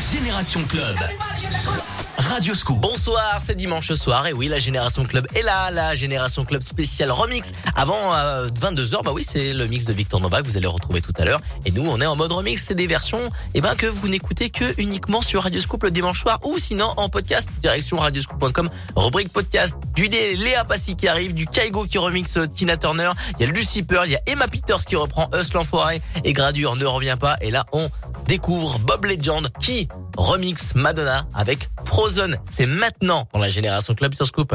Génération Club. Radio Scoop. Bonsoir, c'est dimanche soir et oui, la Génération Club est là, la Génération Club spéciale remix. Avant 22h, bah oui, c'est le mix de Victor Nova que vous allez retrouver tout à l'heure. Et nous, on est en mode remix, c'est des versions eh ben, que vous n'écoutez que uniquement sur Radio Scoop le dimanche soir ou sinon en podcast, direction radioscoop.com, rubrique podcast, du Léa Passy qui arrive, du Kaigo qui remix Tina Turner, il y a Lucy Pearl, il y a Emma Peters qui reprend Us l'enfoiré et Gradure ne revient pas. Et là, on découvre Bob Legend qui remix Madonna avec Frozen. C'est maintenant dans la Génération Club sur Scoop.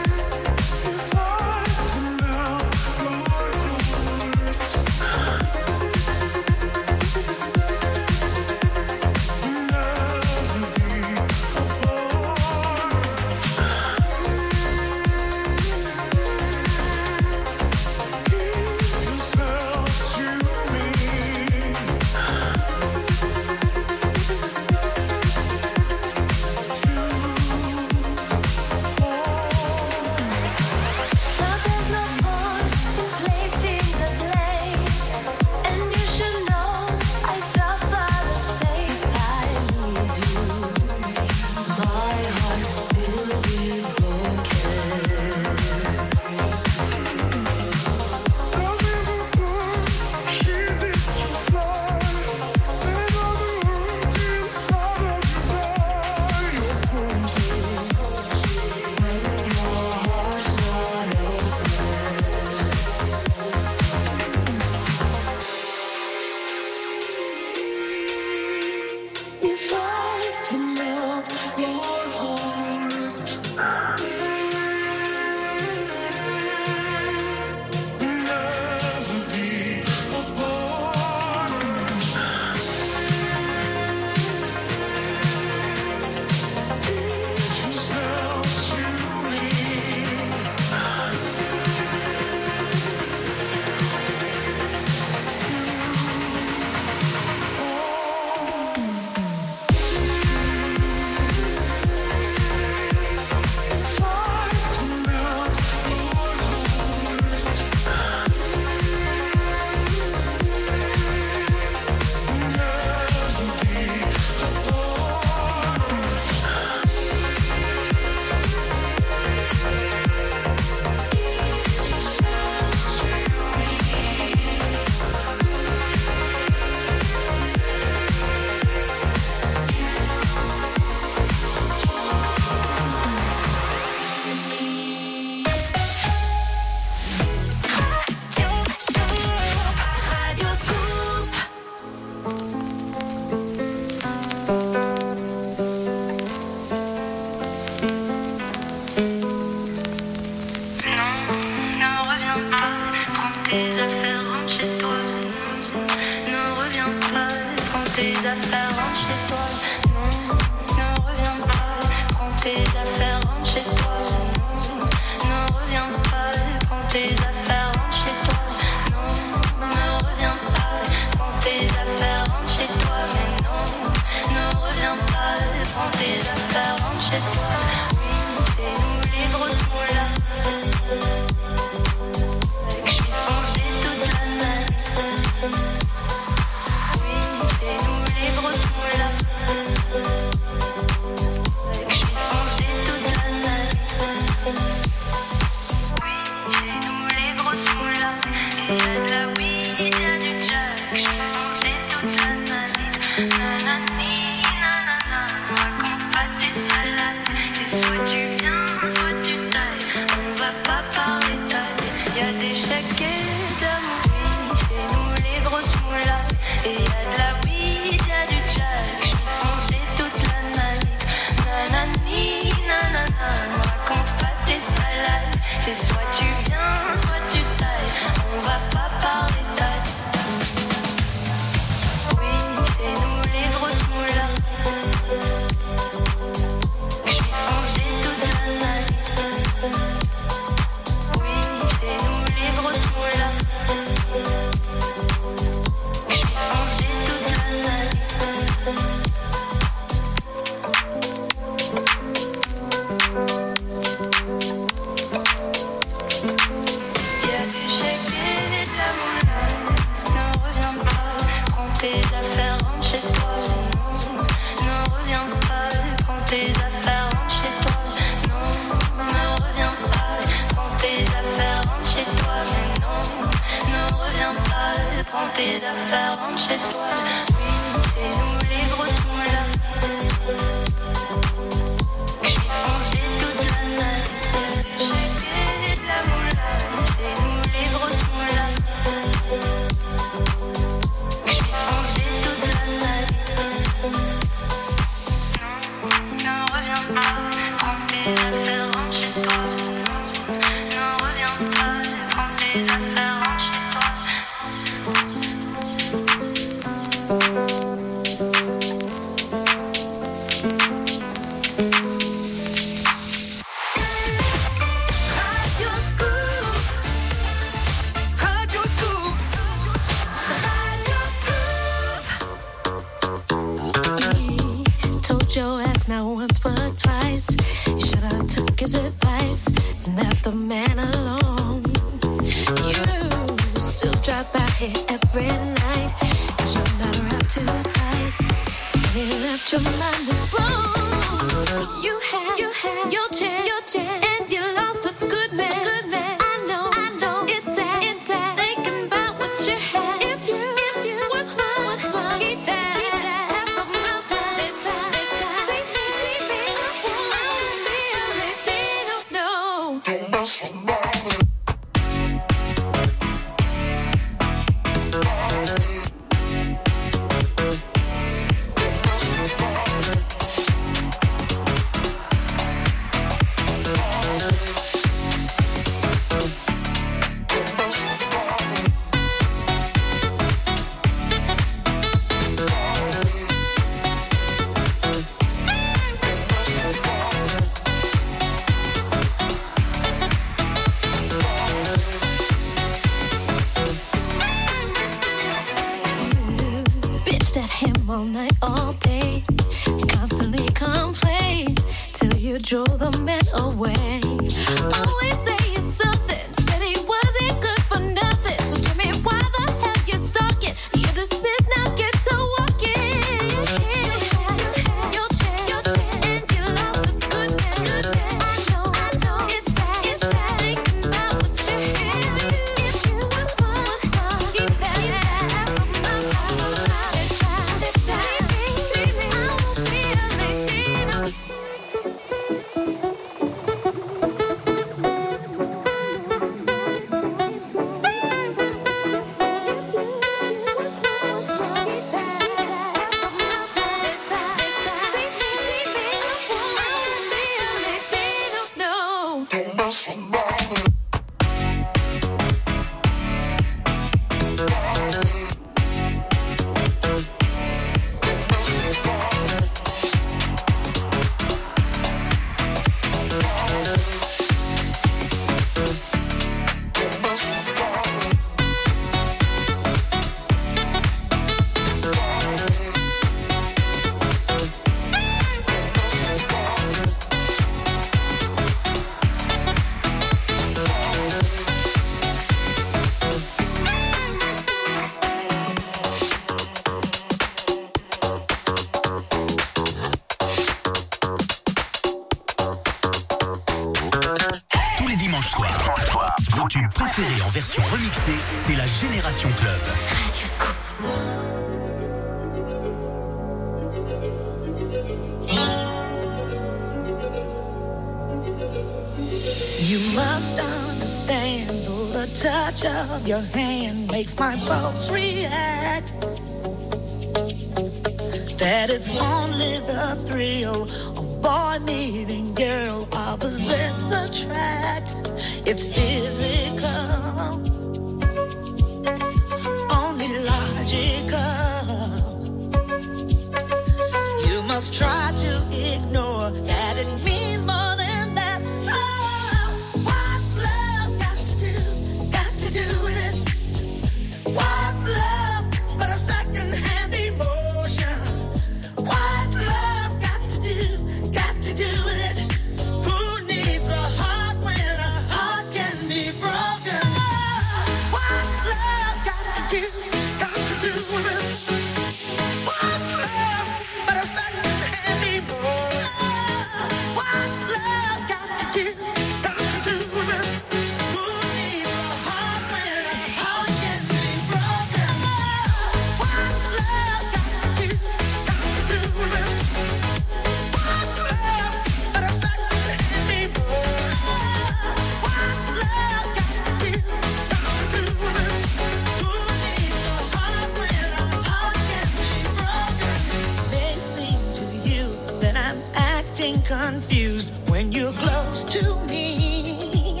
confused when you're close to me.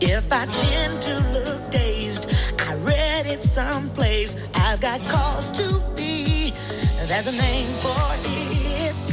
If I tend to look dazed, I read it someplace. I've got cause to be. There's a name for it.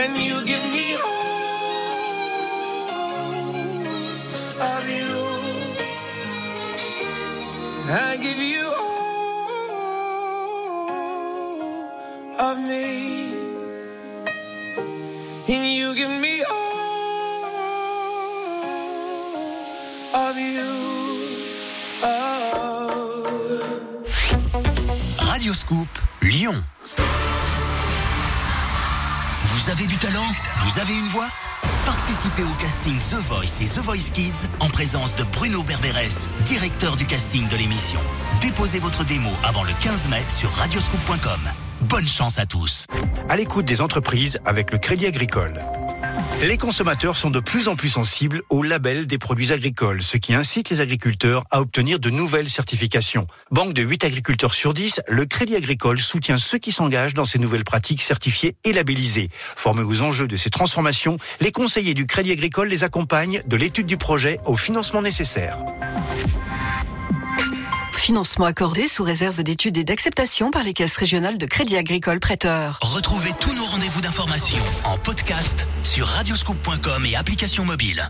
And you give Vous avez une voix? Participez au casting The Voice et The Voice Kids en présence de Bruno Berberes, directeur du casting de l'émission. Déposez votre démo avant le 15 mai sur radioscoop.com. Bonne chance à tous. à l'écoute des entreprises avec le Crédit Agricole. Les consommateurs sont de plus en plus sensibles au label des produits agricoles, ce qui incite les agriculteurs à obtenir de nouvelles certifications. Banque de 8 agriculteurs sur 10, le Crédit Agricole soutient ceux qui s'engagent dans ces nouvelles pratiques certifiées et labellisées. Formés aux enjeux de ces transformations, les conseillers du Crédit Agricole les accompagnent de l'étude du projet au financement nécessaire. Financement accordé sous réserve d'études et d'acceptation par les caisses régionales de crédit agricole prêteurs. Retrouvez tous nos rendez-vous d'information en podcast sur radioscoop.com et application mobile.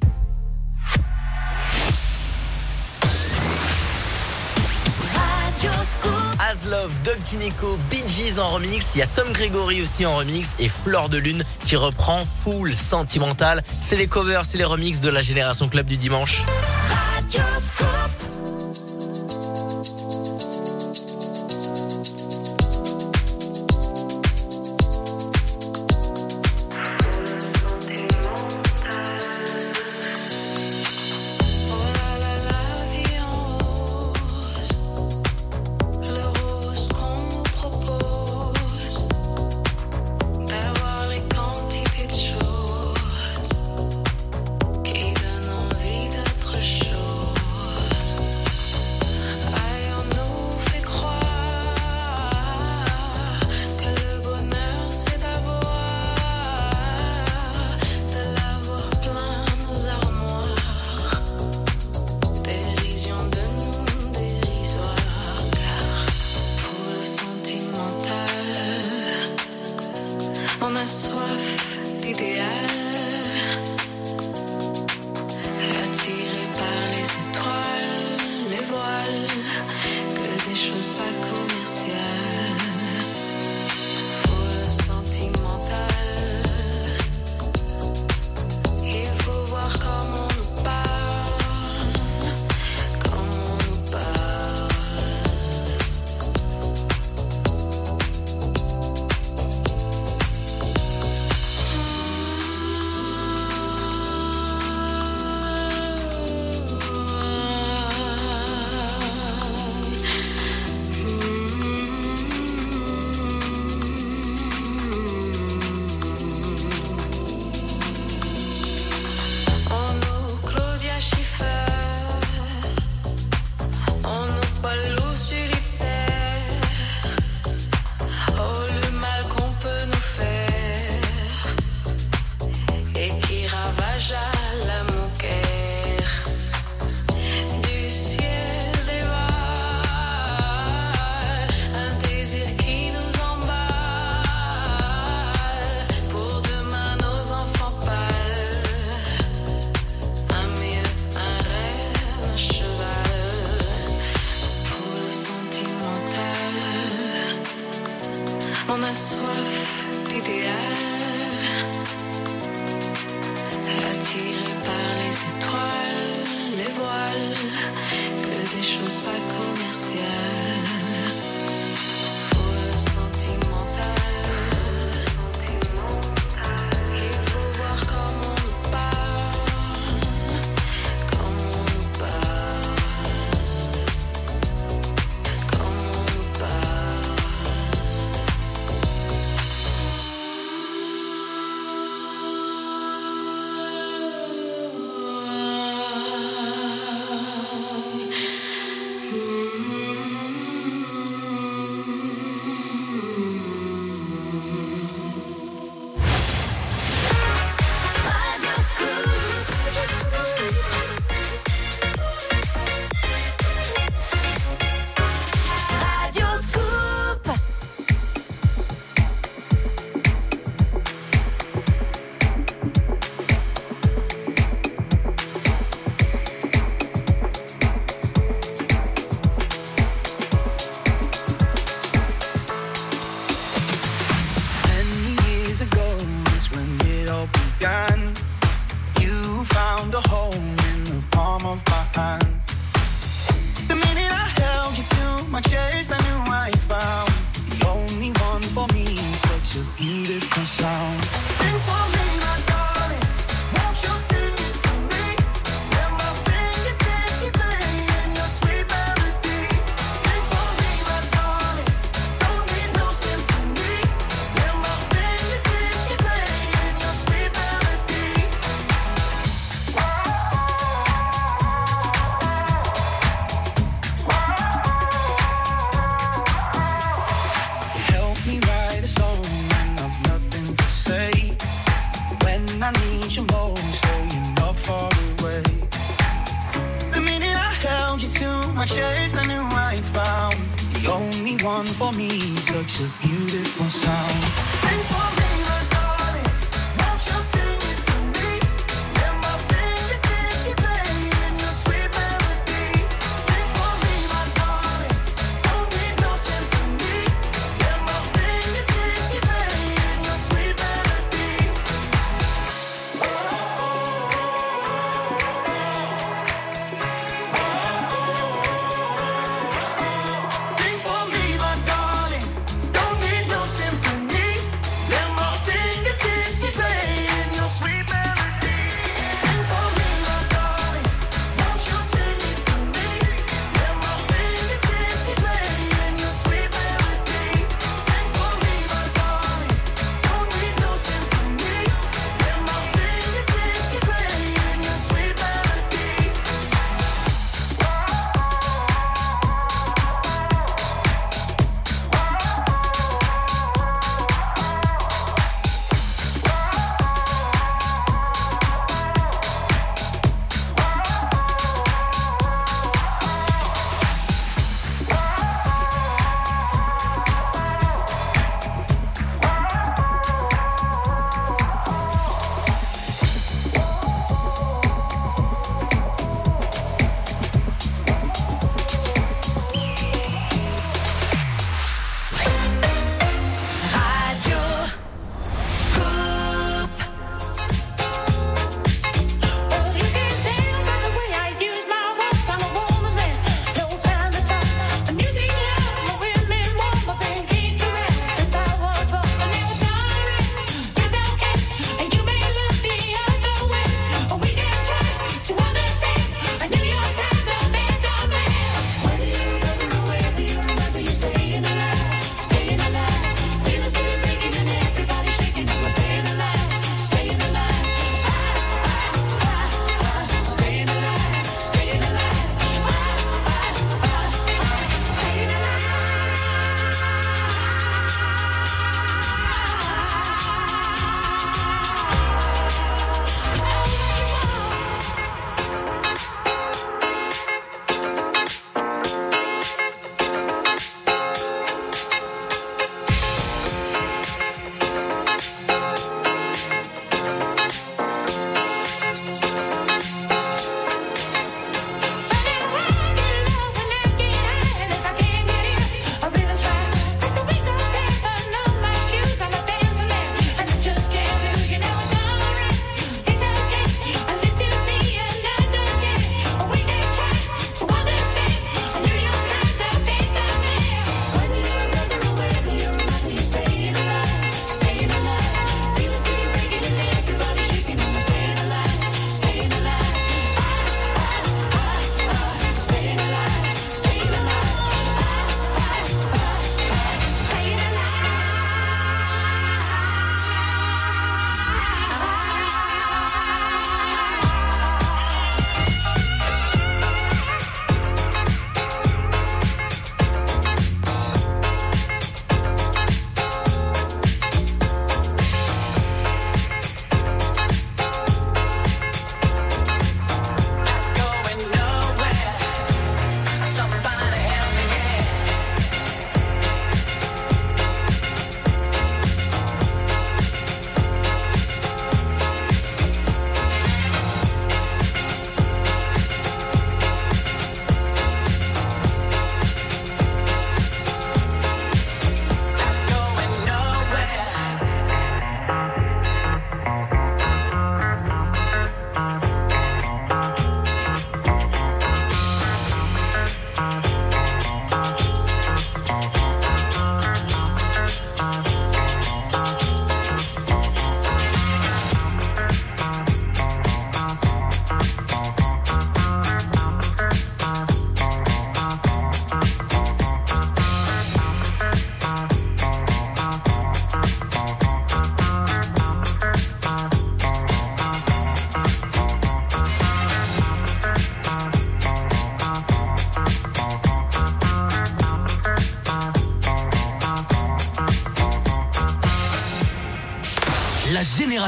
As Love, Doug Gineco, Bee Gees en remix. Il y a Tom Gregory aussi en remix et Fleur de Lune qui reprend Full Sentimental. C'est les covers, c'est les remixes de la Génération Club du dimanche. Oh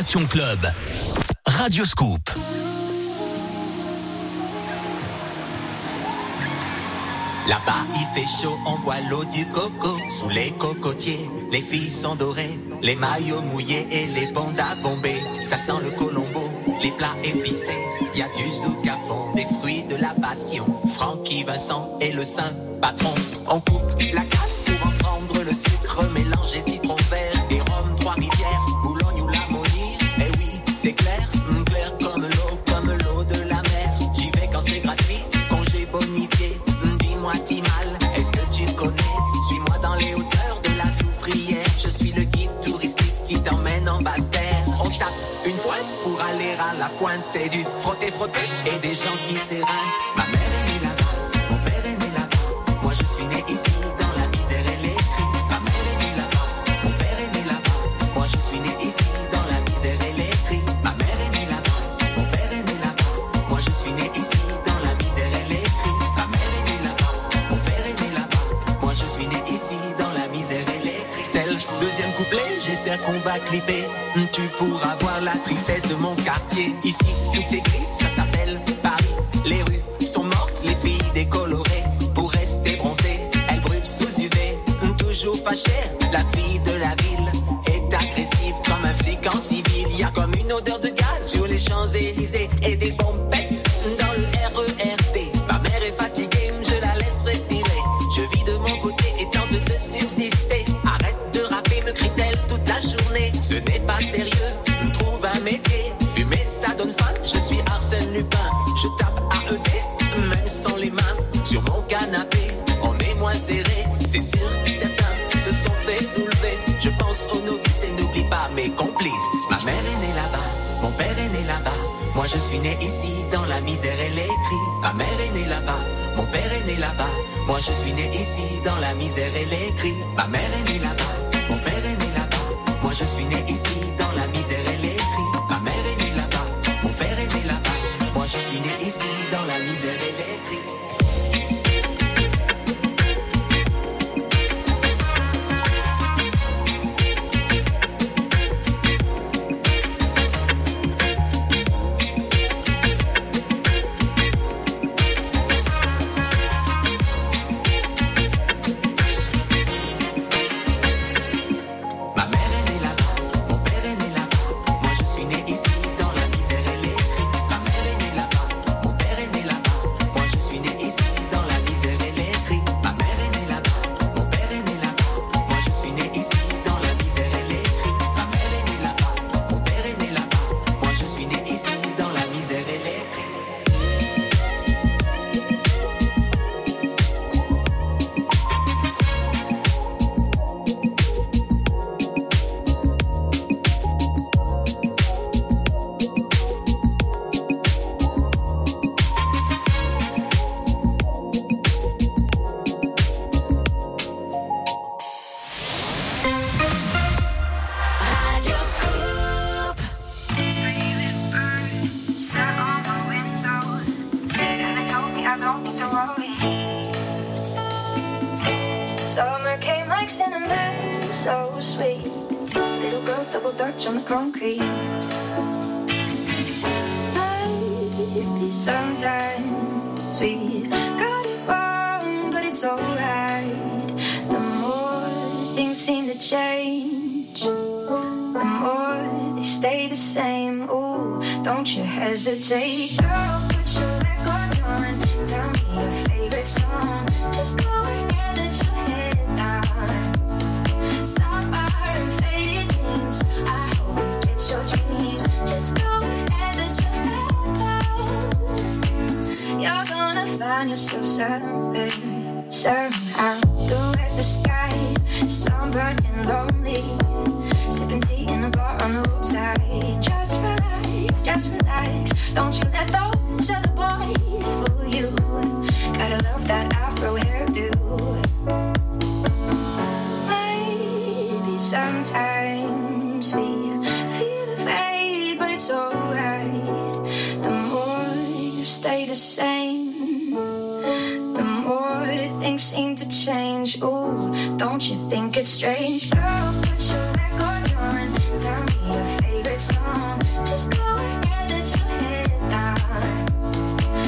Club. Radio Scoop. Là-bas, il fait chaud, on boit l'eau du coco. Sous les cocotiers, les filles sont dorées. Les maillots mouillés et les pandas bombés. Ça sent le colombo, les plats épicés. Y a du zouk à fond, des fruits de la passion. Francky Vincent et le saint patron. On coupe la C'est du frotter, frotter et des gens qui mère j'espère qu'on va clipper. Hmm, Tu pourras voir la tristesse de mon quartier. Ici, tout est gris, ça s'appelle Paris. Les rues sont mortes, les filles décolorées. Pour rester bronzées, elles brûlent sous UV. Hmm, Toujours fâchée, la fille Moi je suis né ici dans la misère et les cris. Ma mère est née là-bas, mon père est né là-bas. Moi je suis né ici dans la misère et les cris. Ma mère est née alright. The more things seem to change the more they stay the same. Ooh, don't you hesitate, girl. Put your records on. Tell me your favorite song. Just go ahead and your head down. Summer and faded jeans. I hope you get your dreams. Just go ahead and your head down. You're gonna find yourself somewhere, somehow. Blue as the sky, sunburned and lonely. Sipping tea in a bar on the roadside. Just relax, just relax. Don't you let those other boys fool you. Gotta love that afro hairdo. Maybe sometimes seem to change. Ooh, don't you think it's strange, girl? Put your records on. Tell me your favorite song. Just go ahead, let your head down.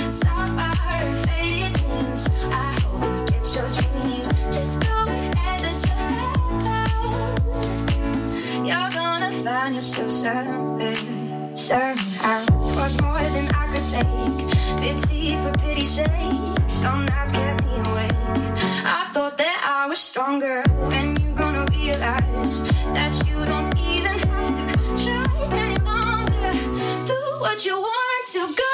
Sapphire faded jeans. I hope you get your dreams. Just go ahead, let your head down. You're gonna find yourself somewhere, somehow. Twas more than I could take. Pity for pity's sake. Some nights kept me awake. I thought that I was stronger. When you gonna realize that you don't even have to try any longer. Do what you want to go.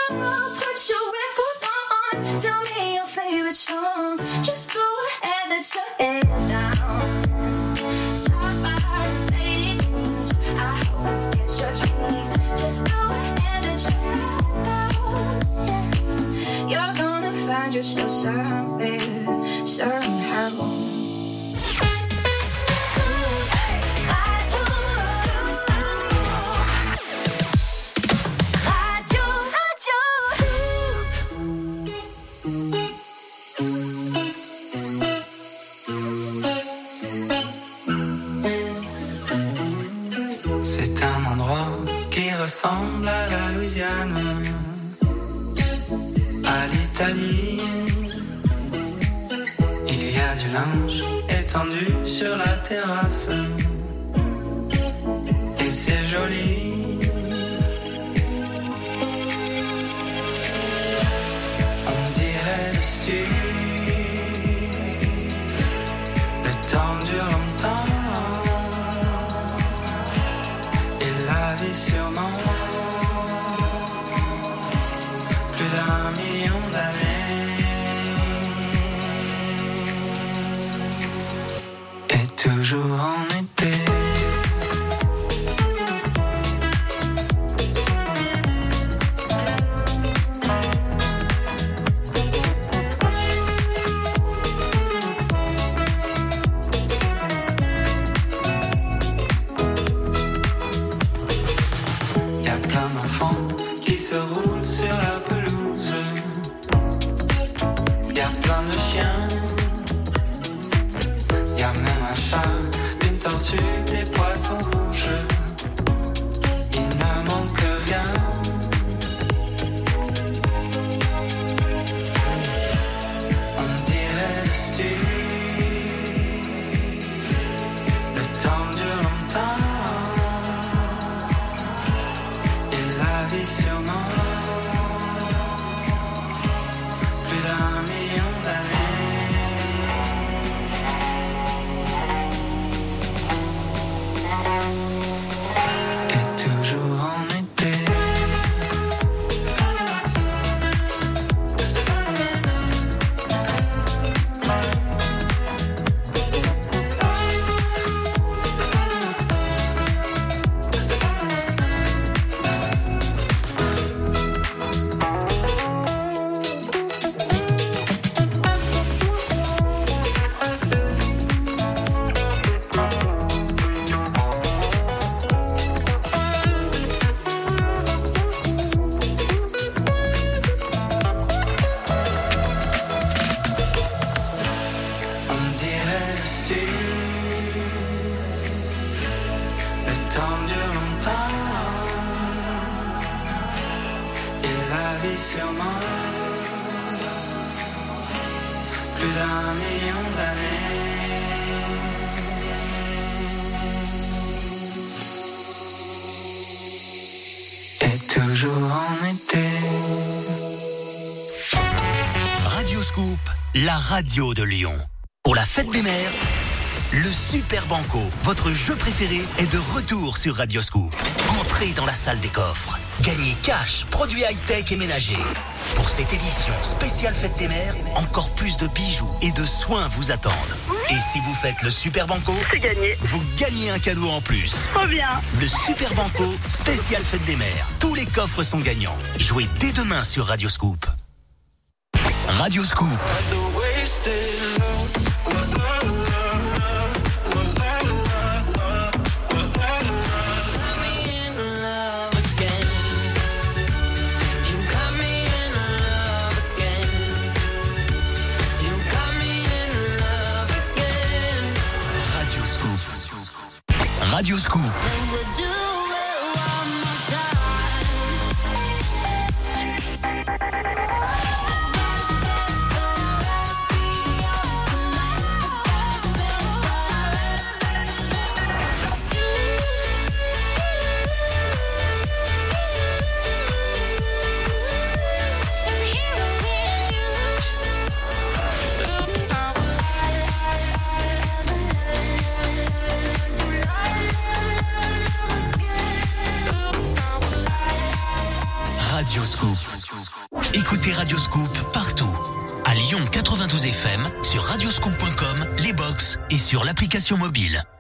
Put your records on. Tell me your favorite song. Just go ahead, let your head down. Stop Sapphire faded dreams. I hope you your dreams. Just go ahead, let your head down. You're gonna find yourself somewhere, C'est un endroit qui ressemble à la Louisiane, à l'Italie. Il y a du linge étendu sur la terrasse, et c'est joli. On dirait dessus, le temps dure longtemps. Et la vie sûrement plus d'un million toujours en été. Y a plein d'enfants qui se roulent une tortue, des poissons rouges. Radio de Lyon. Pour la fête des mères, le Super Banco, votre jeu préféré, est de retour sur Radio Scoop. Entrez dans la salle des coffres. Gagnez cash, produits high-tech et ménagers. Pour cette édition spéciale fête des mères, encore plus de bijoux et de soins vous attendent. Et si vous faites le Super Banco, C'est gagné. vous gagnez un cadeau en plus. Trop bien. Le Super Banco, spécial fête des mères. Tous les coffres sont gagnants. Jouez dès demain sur Radio Scoop. Radio Scoop. Radio Scoop. Radio Scoop. application mobile.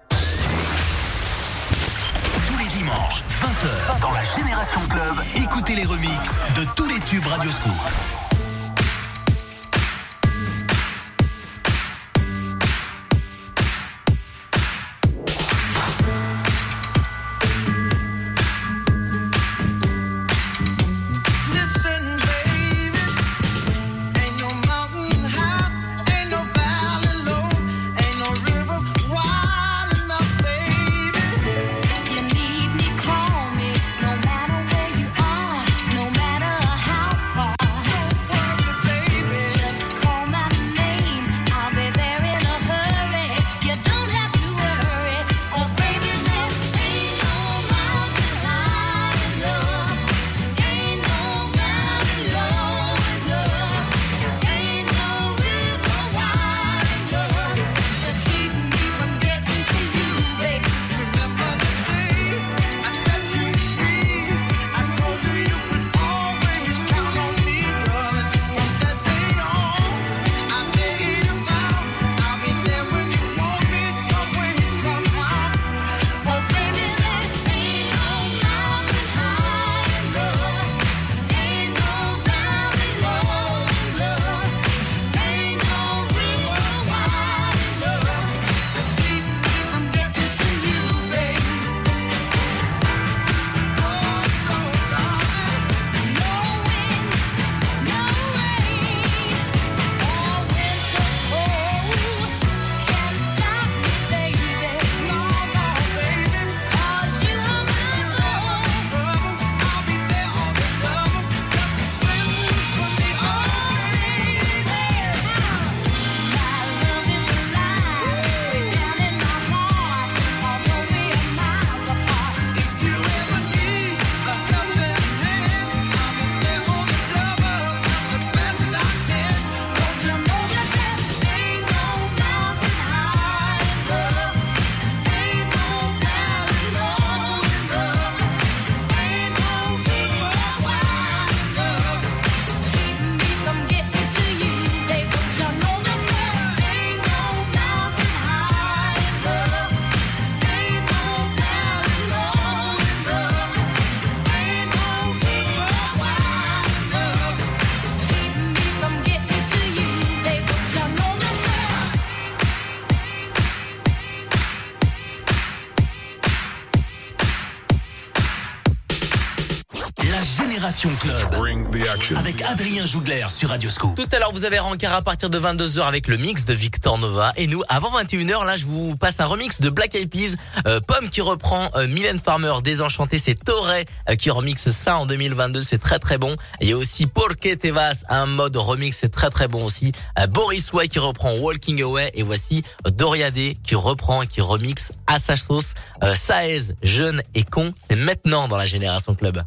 Avec Adrien Jougler sur Radioscope. Tout à l'heure, vous avez Rancard à partir de 22h avec le mix de Victor Nova. Et nous, avant 21h, là, je vous passe un remix de Black Eyed Peas. Euh, Pomme qui reprend euh, Mylène Farmer, Désenchanté. C'est Toré euh, qui remixe ça en 2022. C'est très très bon. Il y a aussi Porqué Tevas, un mode remix. C'est très très bon aussi. Euh, Boris Way qui reprend Walking Away. Et voici Doriadé qui reprend et qui remixe à sa sauce. Saez, jeune et con. C'est maintenant dans la génération club.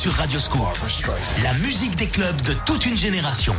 sur Radio Radioscope. La musique des clubs de toute une génération.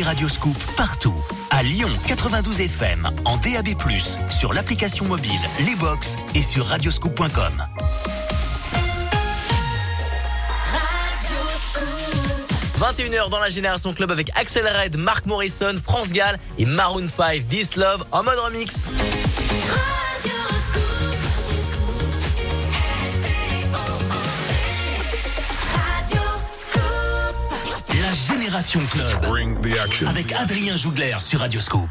Écoutez Radio Scoop partout. À Lyon 92 FM, en DAB+, sur l'application mobile, les box et sur radioscoop.com. 21h dans la Génération Club avec Axel Red, Mark Morrison, France Gall et Maroon 5, This Love en mode remix. Génération Club. Avec Adrien Jougler sur Radio Scoop.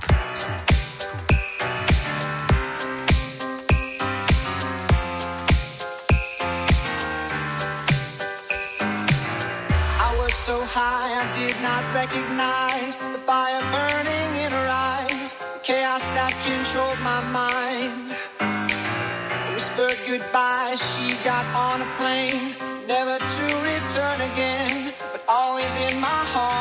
I was so high, I did not recognize the fire burning in her eyes, the chaos that controlled my mind. Whispered goodbye, she got on a plane, never to return again, in my heart.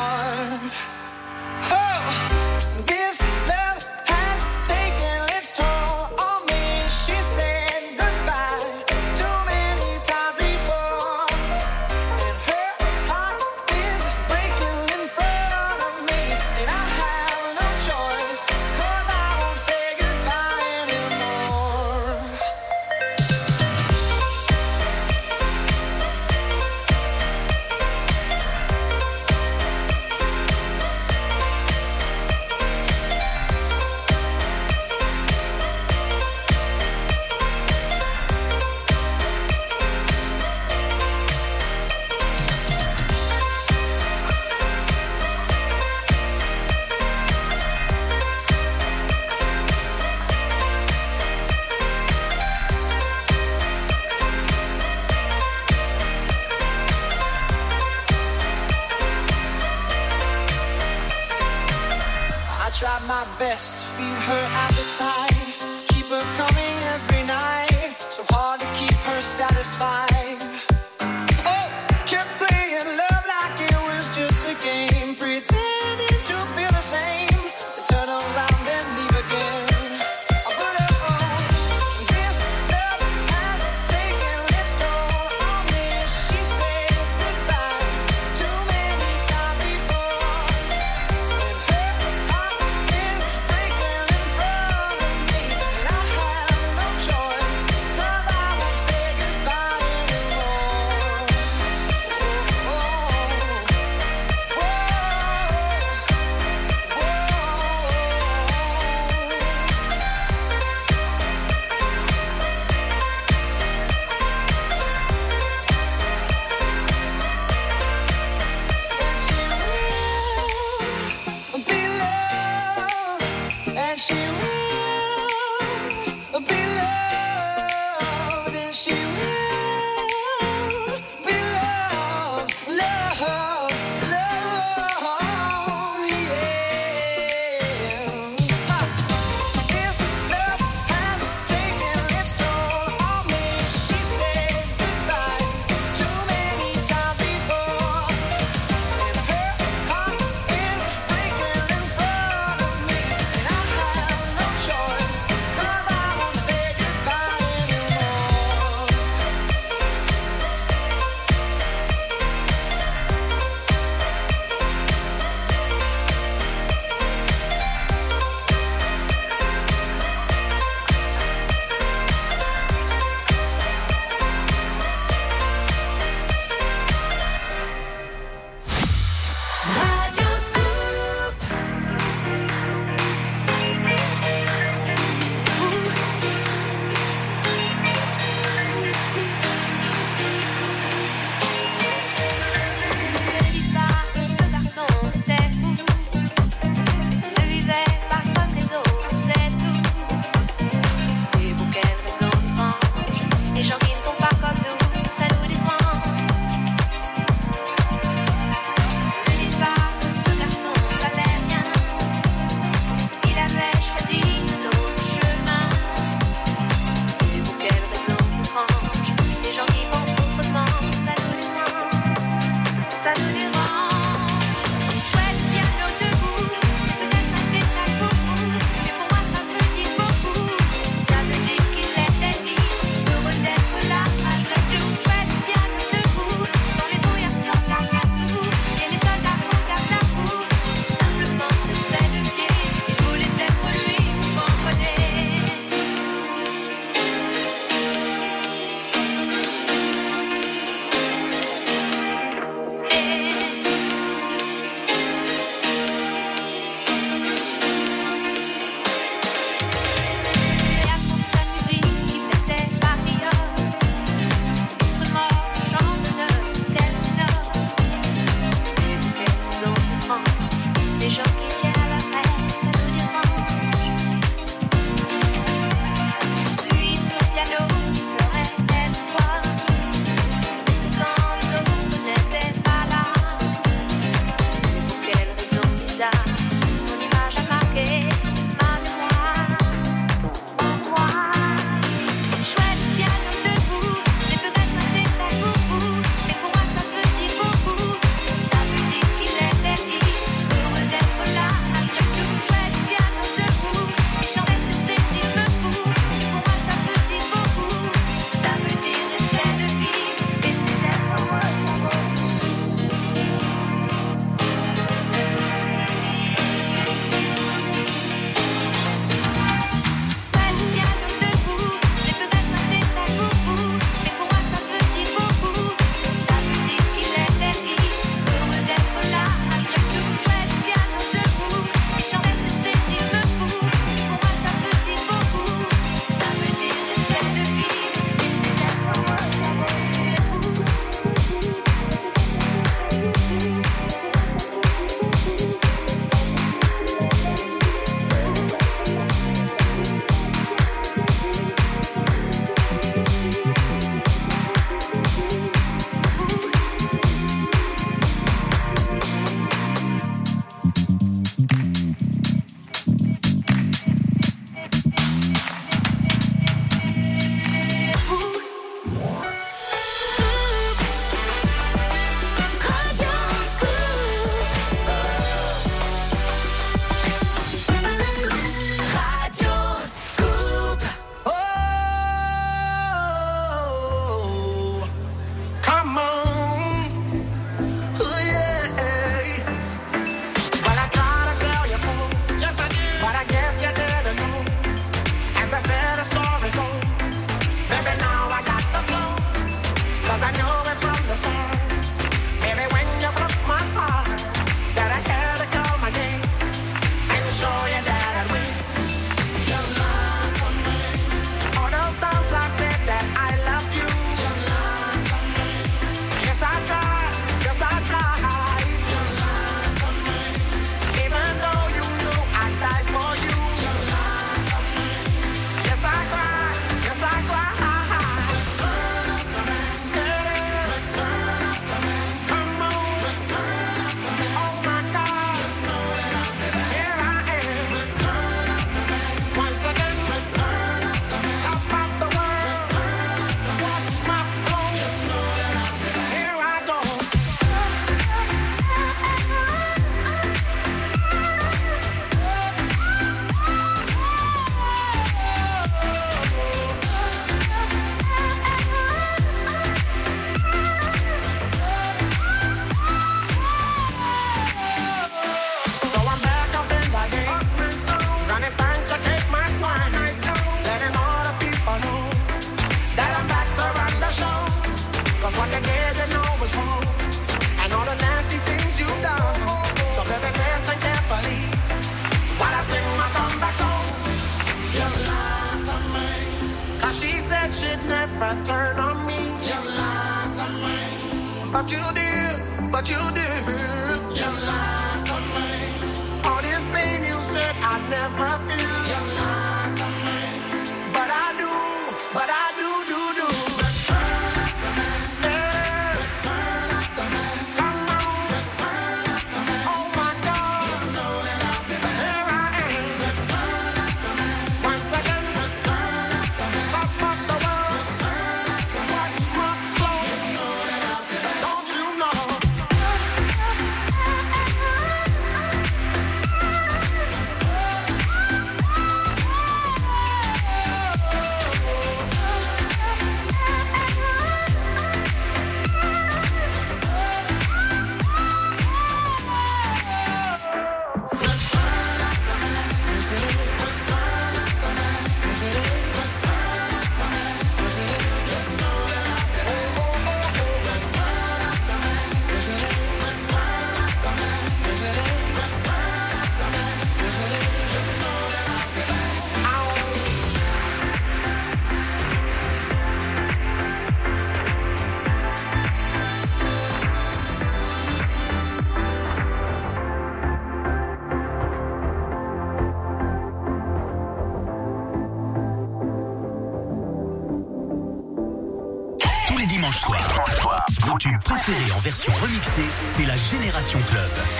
en version remixée, c'est la Génération Club.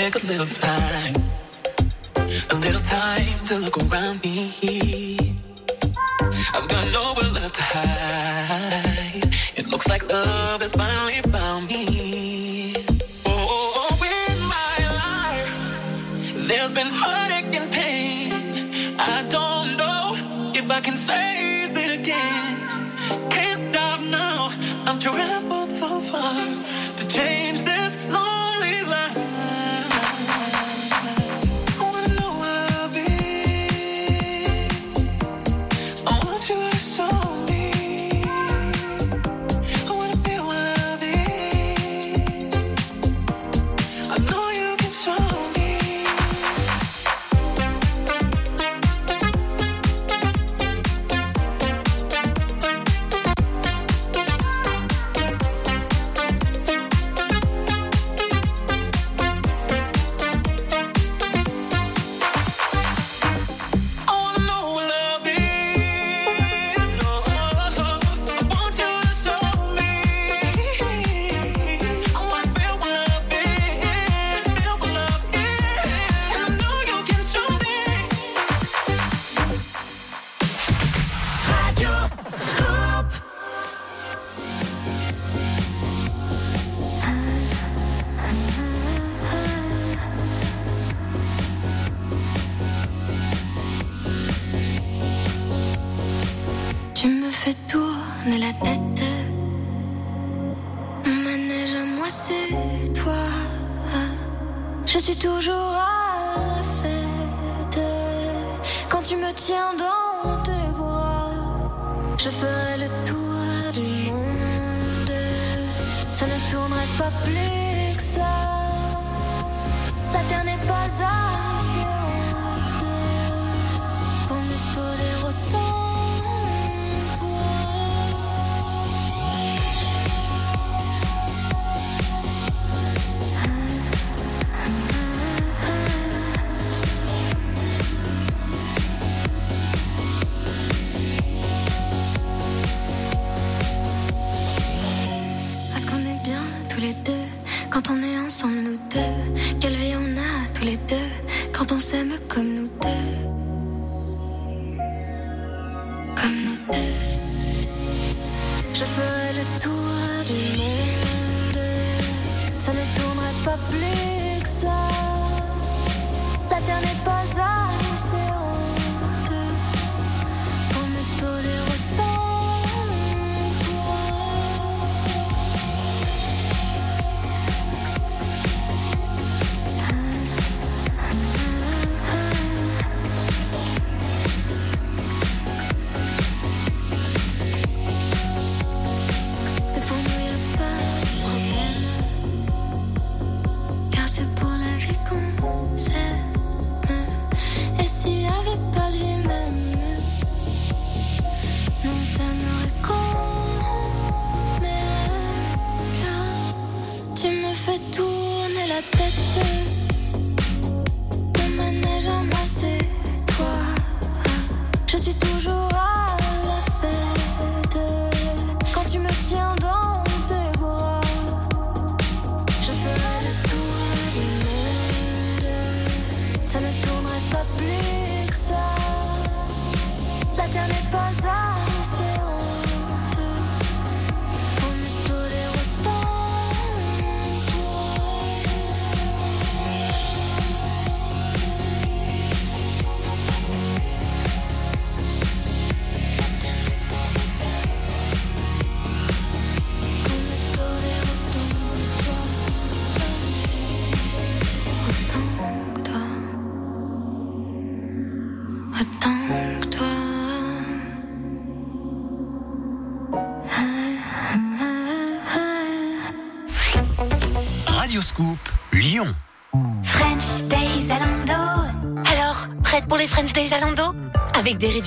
take a little time, a little time to look around me. I've got nowhere left to hide. It looks like love has finally found me. Oh, oh, oh in my life, there's been heartache and pain. I don't know if I can face it again. Can't stop now. I'm trapped.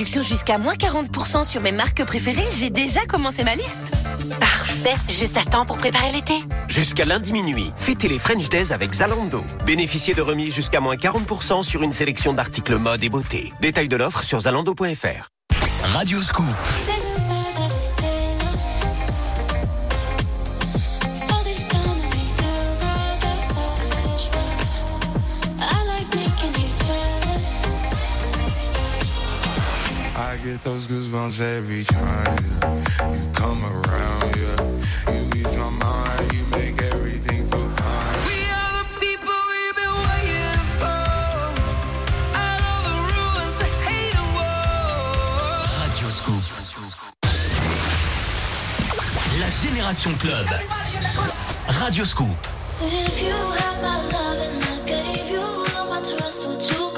jusqu'à moins 40% sur mes marques préférées, j'ai déjà commencé ma liste. Parfait, juste à temps pour préparer l'été. Jusqu'à lundi minuit, fêtez les French Days avec Zalando. Bénéficiez de remises jusqu'à moins 40% sur une sélection d'articles mode et beauté. Détail de l'offre sur zalando.fr. Radio Scoop. get those goosebumps every time yeah. you come around. Yeah, you ease my mind. You make everything feel fine. We are the people we've been waiting for. Out of the ruins of hate and war. Radio Scoop. La Génération Club. Radio Scoop. If you had my love and I gave you all my trust, would you?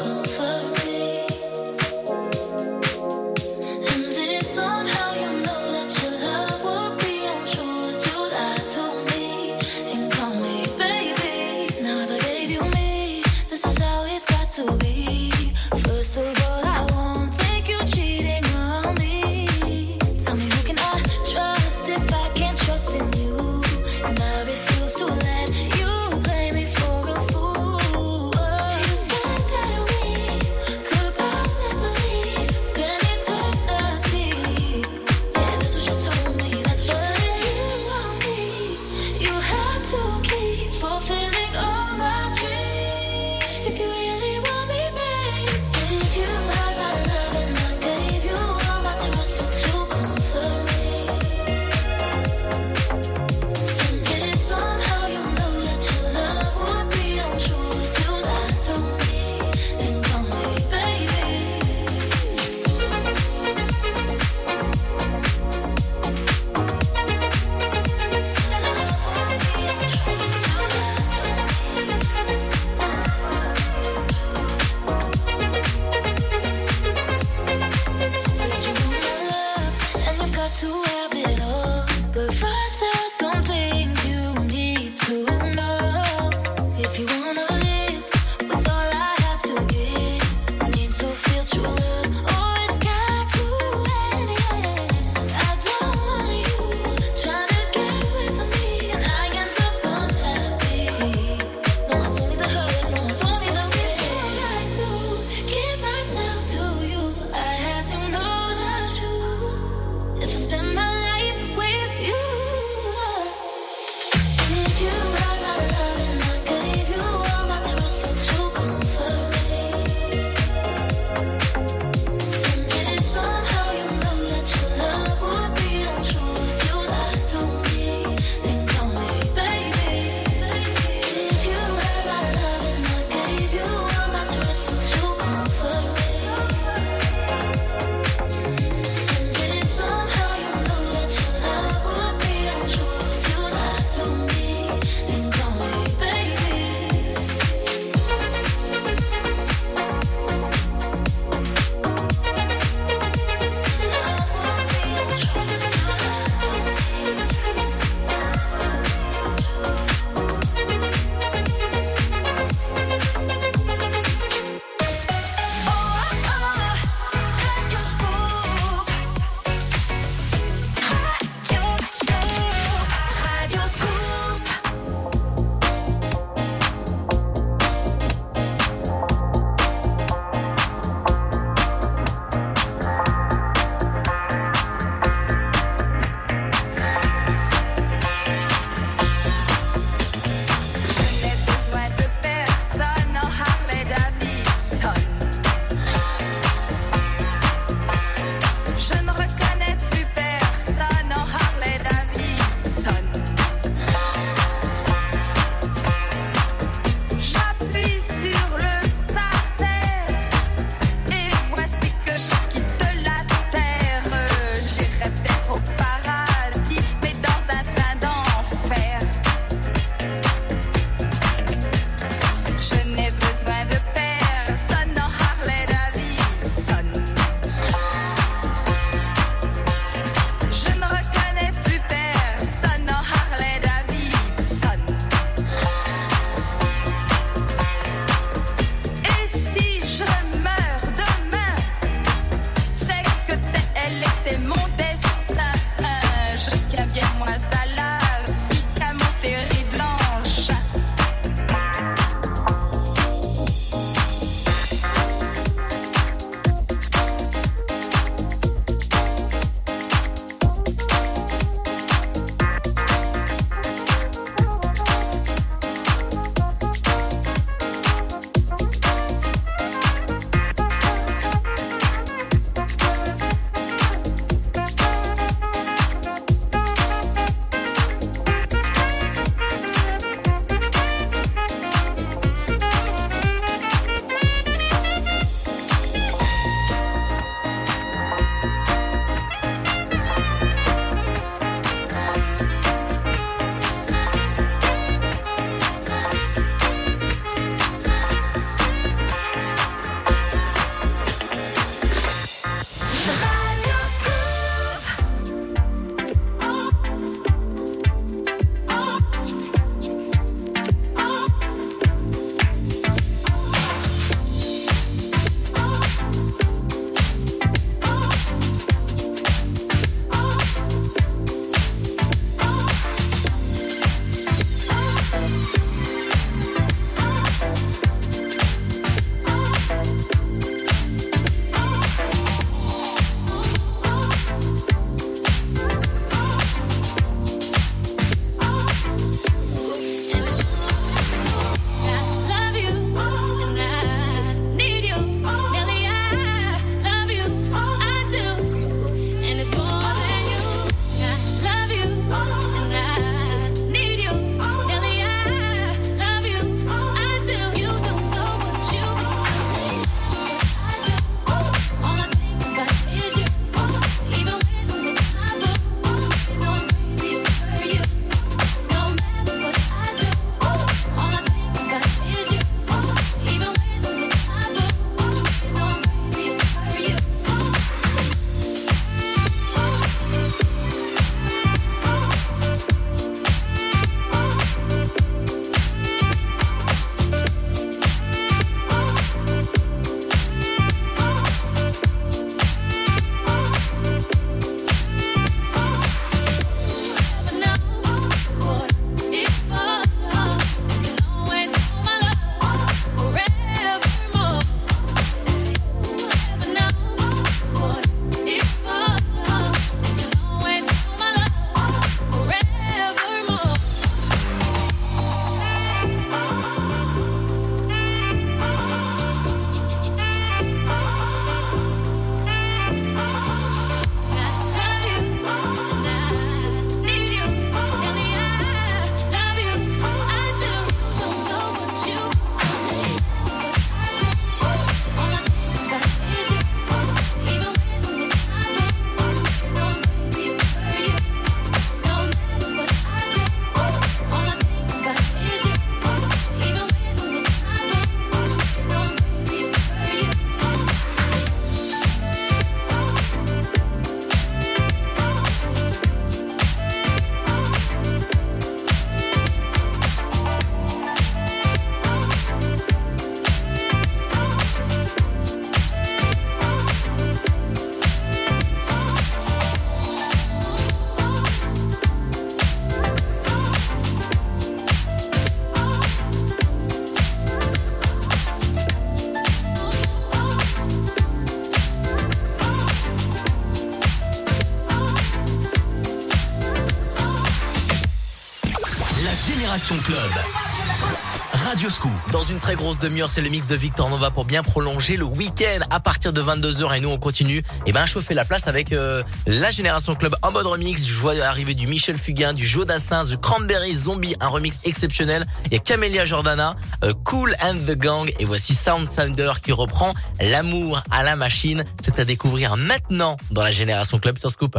une très grosse demi-heure, c'est le mix de Victor Nova pour bien prolonger le week-end à partir de 22h et nous on continue et ben à chauffer la place avec euh, la Génération Club en mode remix. Je vois arriver du Michel Fugain, du Joe Dassin, du Cranberry Zombie, un remix exceptionnel. Il y a Camélia Jordana, euh, Cool and the Gang et voici Sound Sounder qui reprend l'amour à la machine. C'est à découvrir maintenant dans la Génération Club sur Scoop.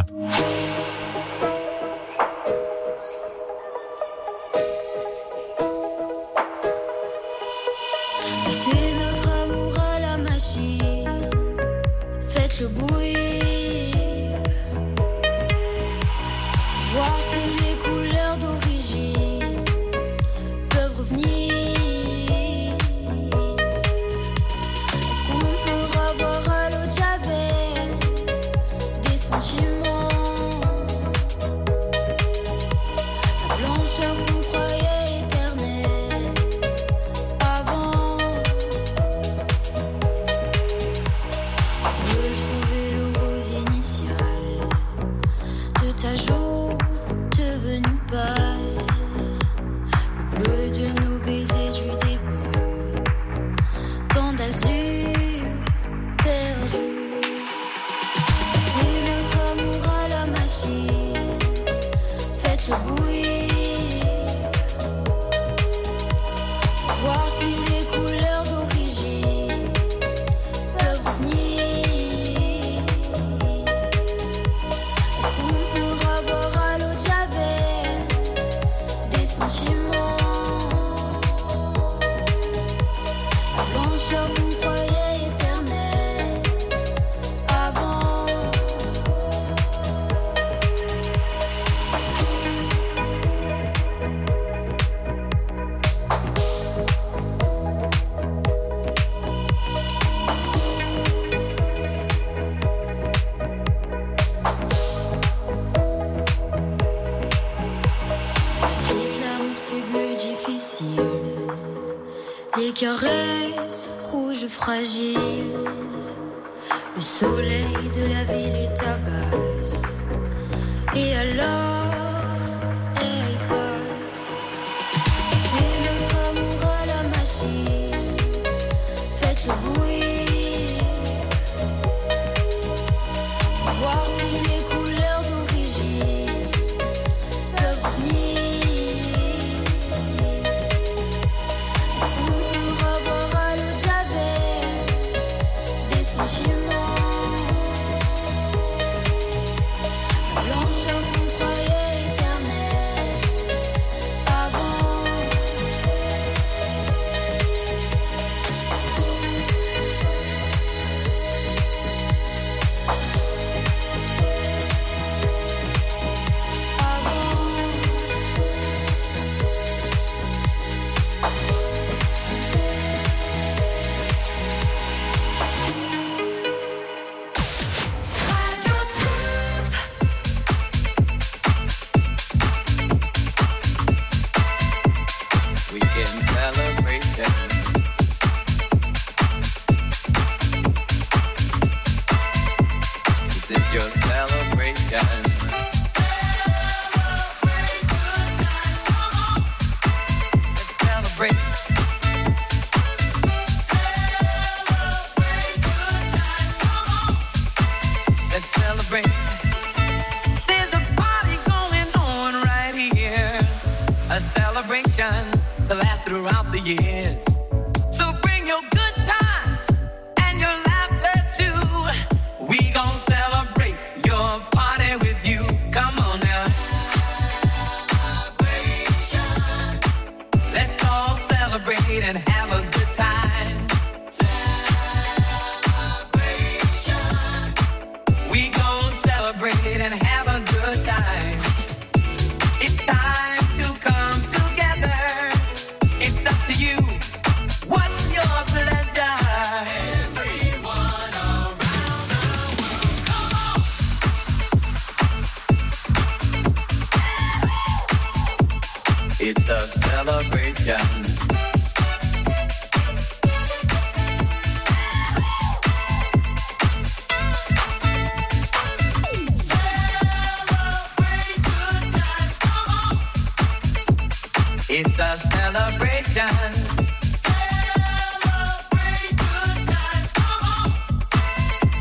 It's a celebration.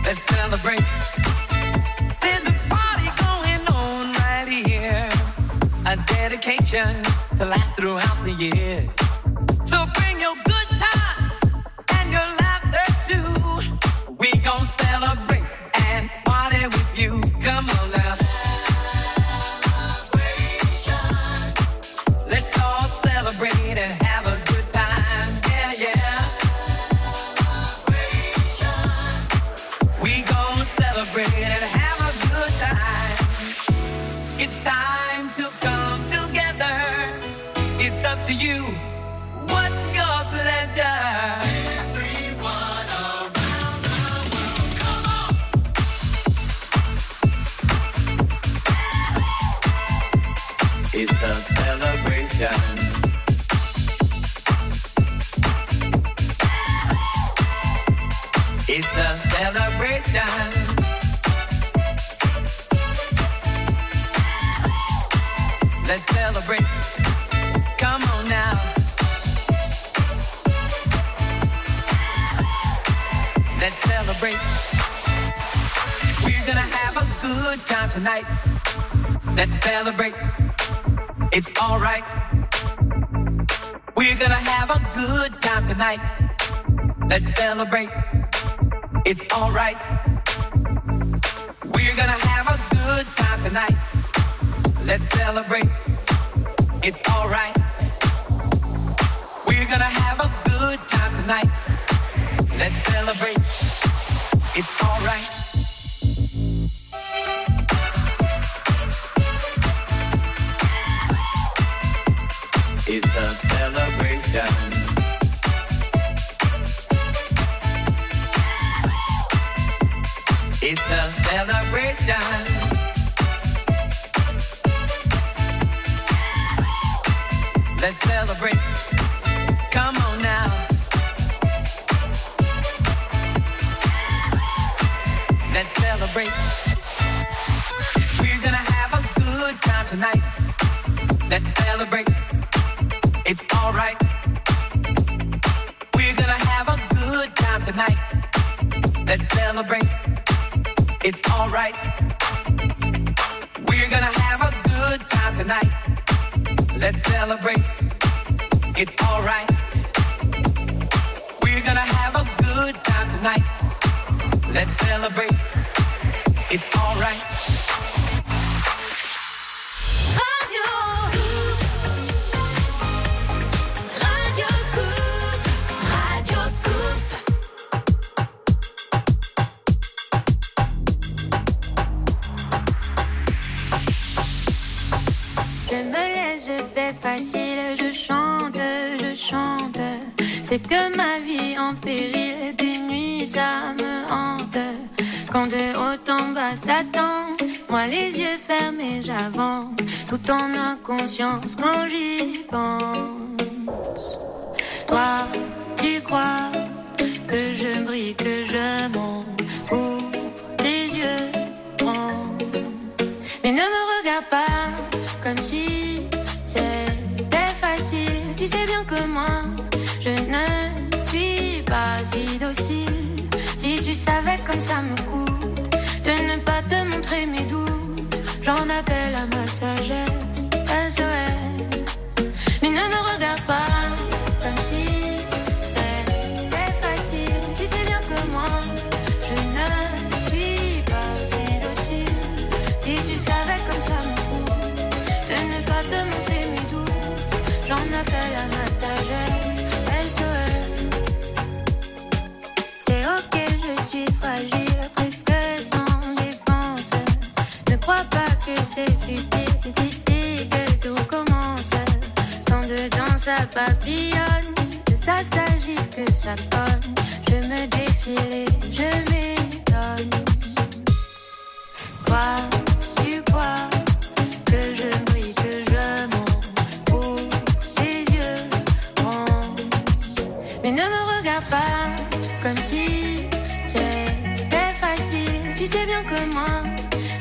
Let's celebrate. There's a party going on right here. A dedication to last throughout the years. Inconscience quand j'y pense. Toi, tu crois que je brille, que je monte pour tes yeux grands. Mais ne me regarde pas comme si c'était facile. Tu sais bien que moi, je ne suis pas si docile. Si tu savais comme ça me coûte de ne pas te montrer mes doutes, j'en appelle à ma sagesse. Mais ne me regarde pas comme si c'était facile. Tu sais bien que moi, je ne suis pas si docile. Si tu savais comme ça me coûte de ne pas te montrer mes doutes, j'en appelle à ma sagesse. Ça papillonne, que ça s'agite, que ça cogne. Je me défile et je m'étonne. Quoi, tu crois que je brille, que je monte pour tes yeux ronds. Mais ne me regarde pas comme si c'était facile. Tu sais bien que moi,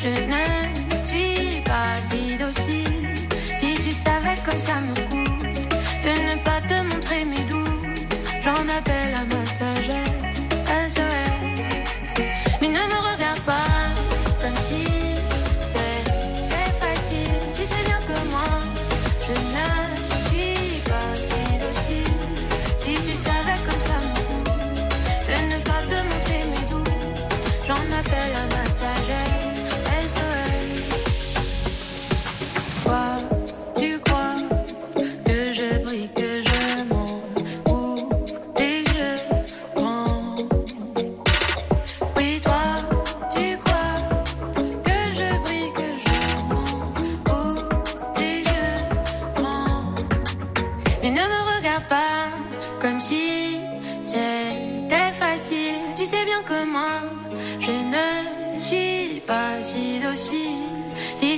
je ne suis pas si docile. Si tu savais comme ça me coûte J'en appelle à ma sagesse.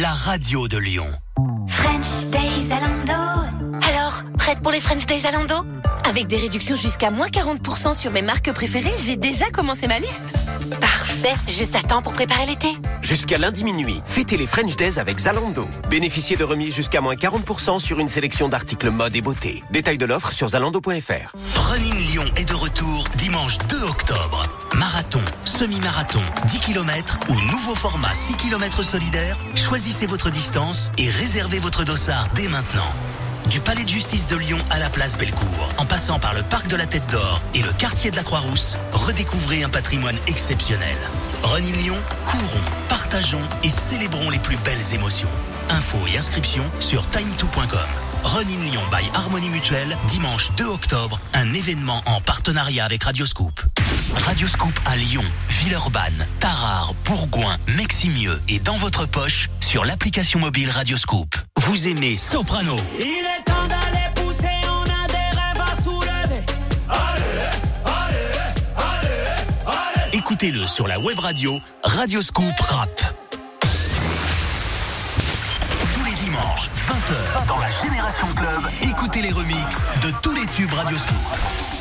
la radio de Lyon. French Days Zalando. Alors, prête pour les French Days Zalando Avec des réductions jusqu'à moins 40% sur mes marques préférées, j'ai déjà commencé ma liste. Parfait, juste à temps pour préparer l'été. Jusqu'à lundi minuit, fêtez les French Days avec Zalando. Bénéficiez de remises jusqu'à moins 40% sur une sélection d'articles mode et beauté. Détail de l'offre sur zalando.fr. Running Lyon est de dimanche 2 octobre. Marathon, semi-marathon, 10 km ou nouveau format 6 km solidaire, choisissez votre distance et réservez votre dossard dès maintenant. Du Palais de Justice de Lyon à la place Bellecour, en passant par le Parc de la Tête d'Or et le quartier de la Croix-Rousse, redécouvrez un patrimoine exceptionnel. Running Lyon, courons, partageons et célébrons les plus belles émotions. Infos et inscriptions sur time2.com. Running Lyon by Harmonie Mutuelle, dimanche 2 octobre, un événement en partenariat avec Radioscoop. Radioscoop à Lyon, Villeurbanne, Tarare, Bourgoin, Meximieux et dans votre poche sur l'application mobile Radioscoop. Vous aimez Soprano Il est temps d'aller pousser, on a des rêves à soulever. Écoutez-le sur la web radio Radioscoop Rap. 20h, dans la Génération Club, écoutez les remixes de tous les tubes Radioscoop. Slowly,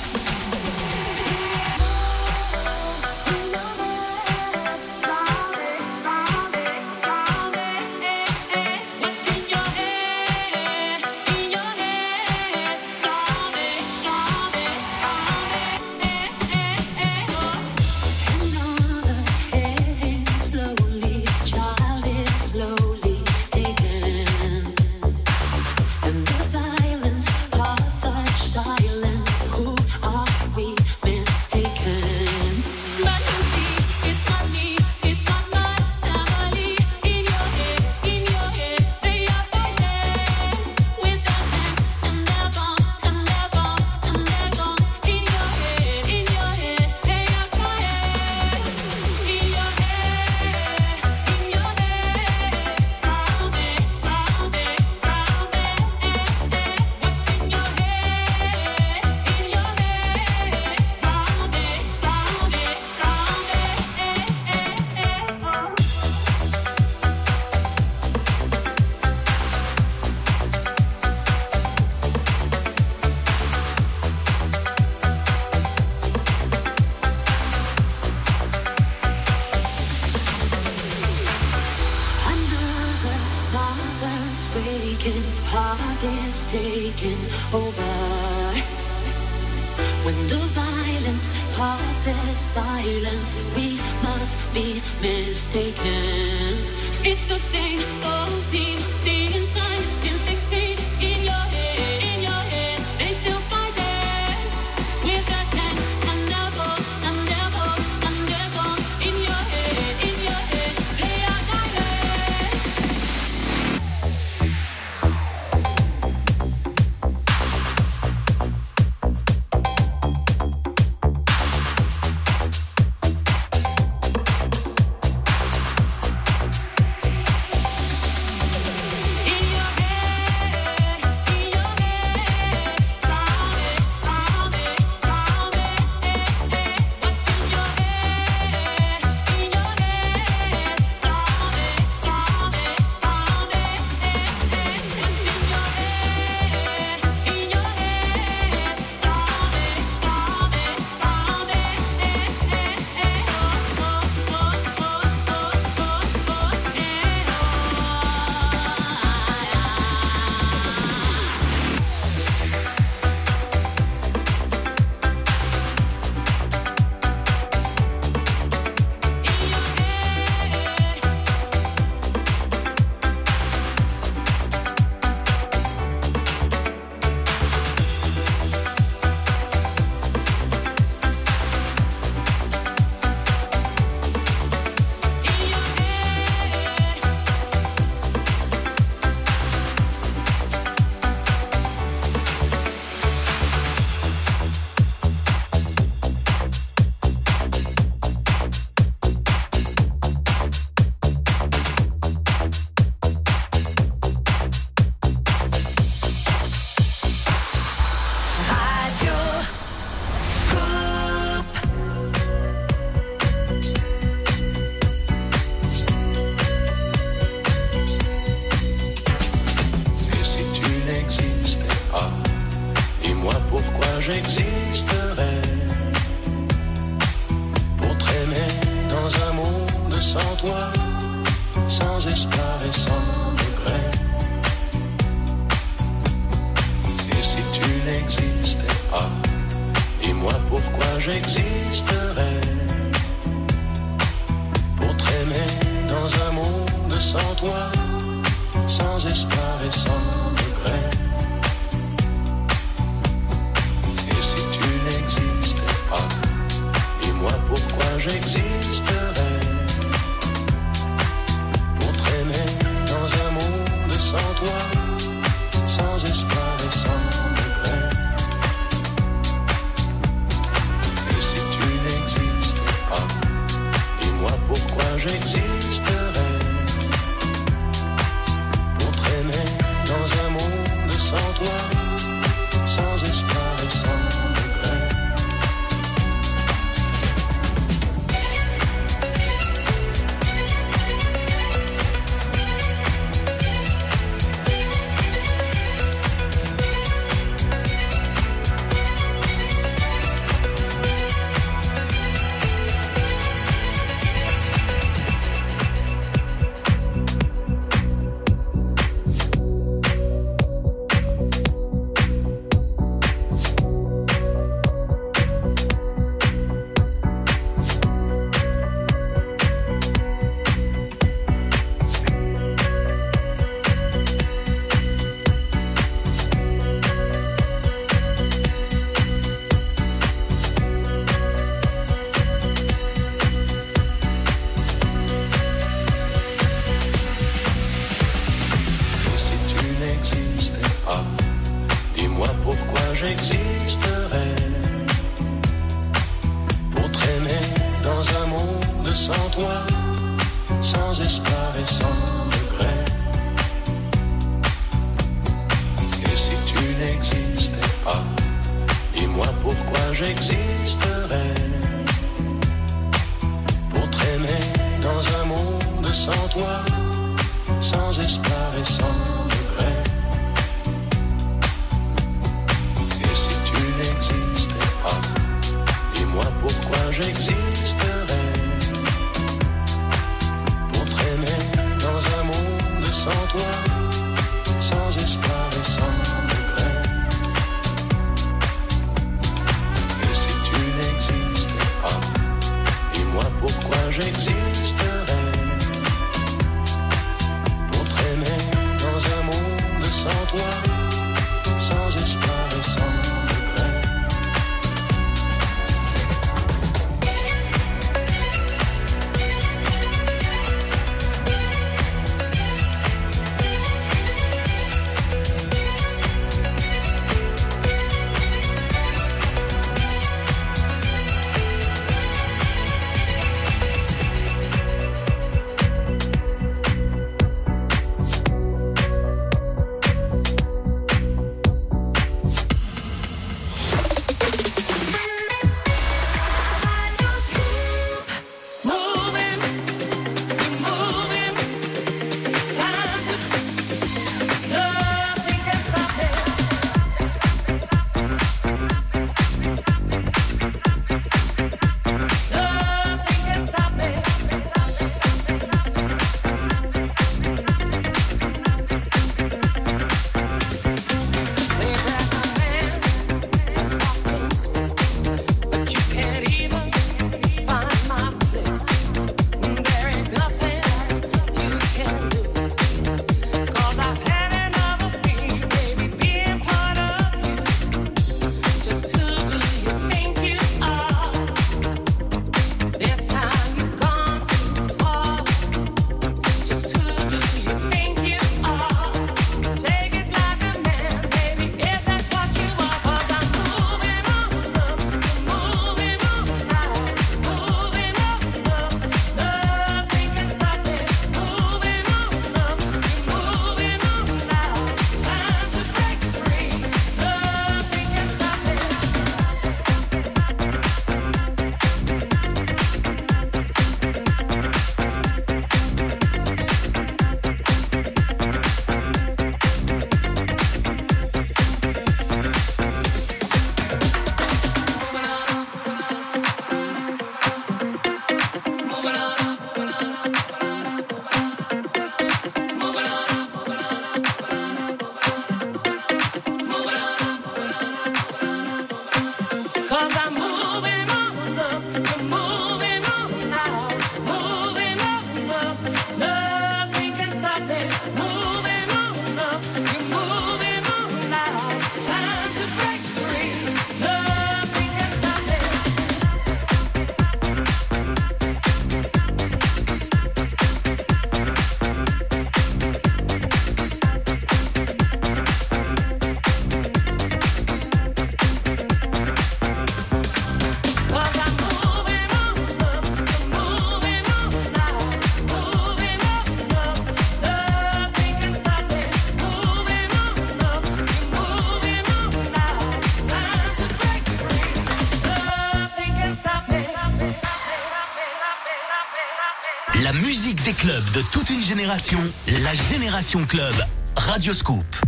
club de toute une génération, la Génération Club. Radioscoop.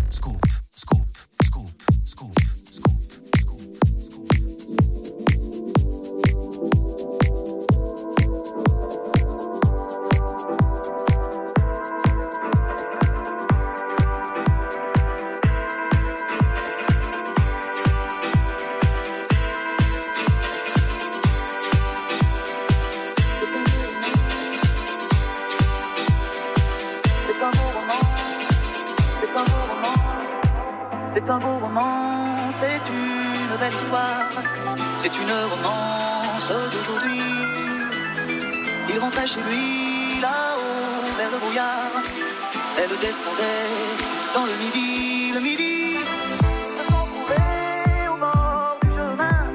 C'est une romance d'aujourd'hui. Il rentrait chez lui, là-haut, vers le brouillard. Elle descendait dans le midi, le midi. Au bord du chemin.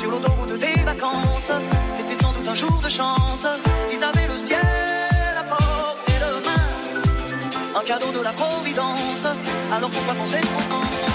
Sur l'autoroute des vacances, c'était sans doute un jour de chance. Ils avaient le ciel à portée de main. Un cadeau de la Providence. Alors pourquoi penser trop